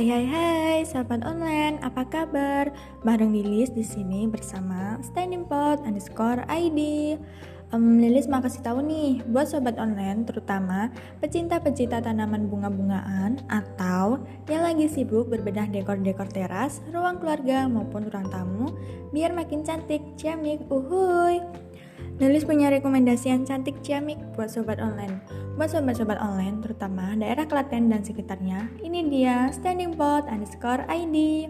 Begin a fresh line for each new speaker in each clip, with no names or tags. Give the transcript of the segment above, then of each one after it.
Hai hai hai, sahabat online, apa kabar? Bareng Lilis di sini bersama Standing Pot underscore ID. Um, Lilis mau kasih tahu nih, buat sobat online, terutama pecinta-pecinta tanaman bunga-bungaan atau yang lagi sibuk berbedah dekor-dekor teras, ruang keluarga maupun ruang tamu, biar makin cantik, ciamik, uhuy. Lilis punya rekomendasi yang cantik ciamik buat sobat online. Buat sobat-sobat online, terutama daerah Klaten dan sekitarnya, ini dia Standing Pot underscore ID.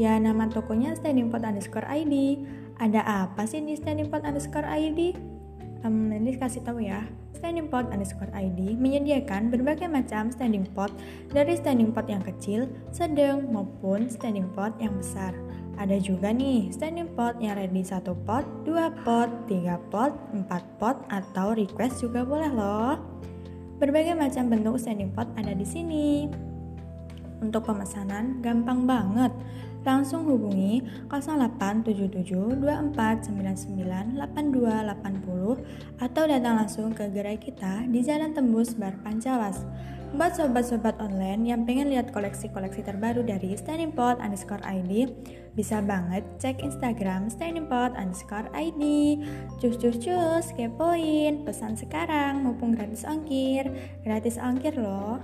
Ya, nama tokonya Standing Pot underscore ID. Ada apa sih di Standing Pot underscore ID? Um, kasih tahu ya. Standing Pot underscore ID menyediakan berbagai macam standing pot dari standing pot yang kecil, sedang, maupun standing pot yang besar. Ada juga nih standing pot yang ready satu pot, dua pot, tiga pot, empat pot, atau request juga boleh loh. Berbagai macam bentuk standing pot ada di sini. Untuk pemesanan gampang banget. Langsung hubungi 0872499880 atau datang langsung ke gerai kita di Jalan Tembus Bar Pancawas. Buat sobat-sobat online yang pengen lihat koleksi-koleksi terbaru dari Standing Pot underscore ID, bisa banget cek Instagram Standing Pot underscore ID. Cus cus cus, kepoin, pesan sekarang, mumpung gratis ongkir. Gratis ongkir loh.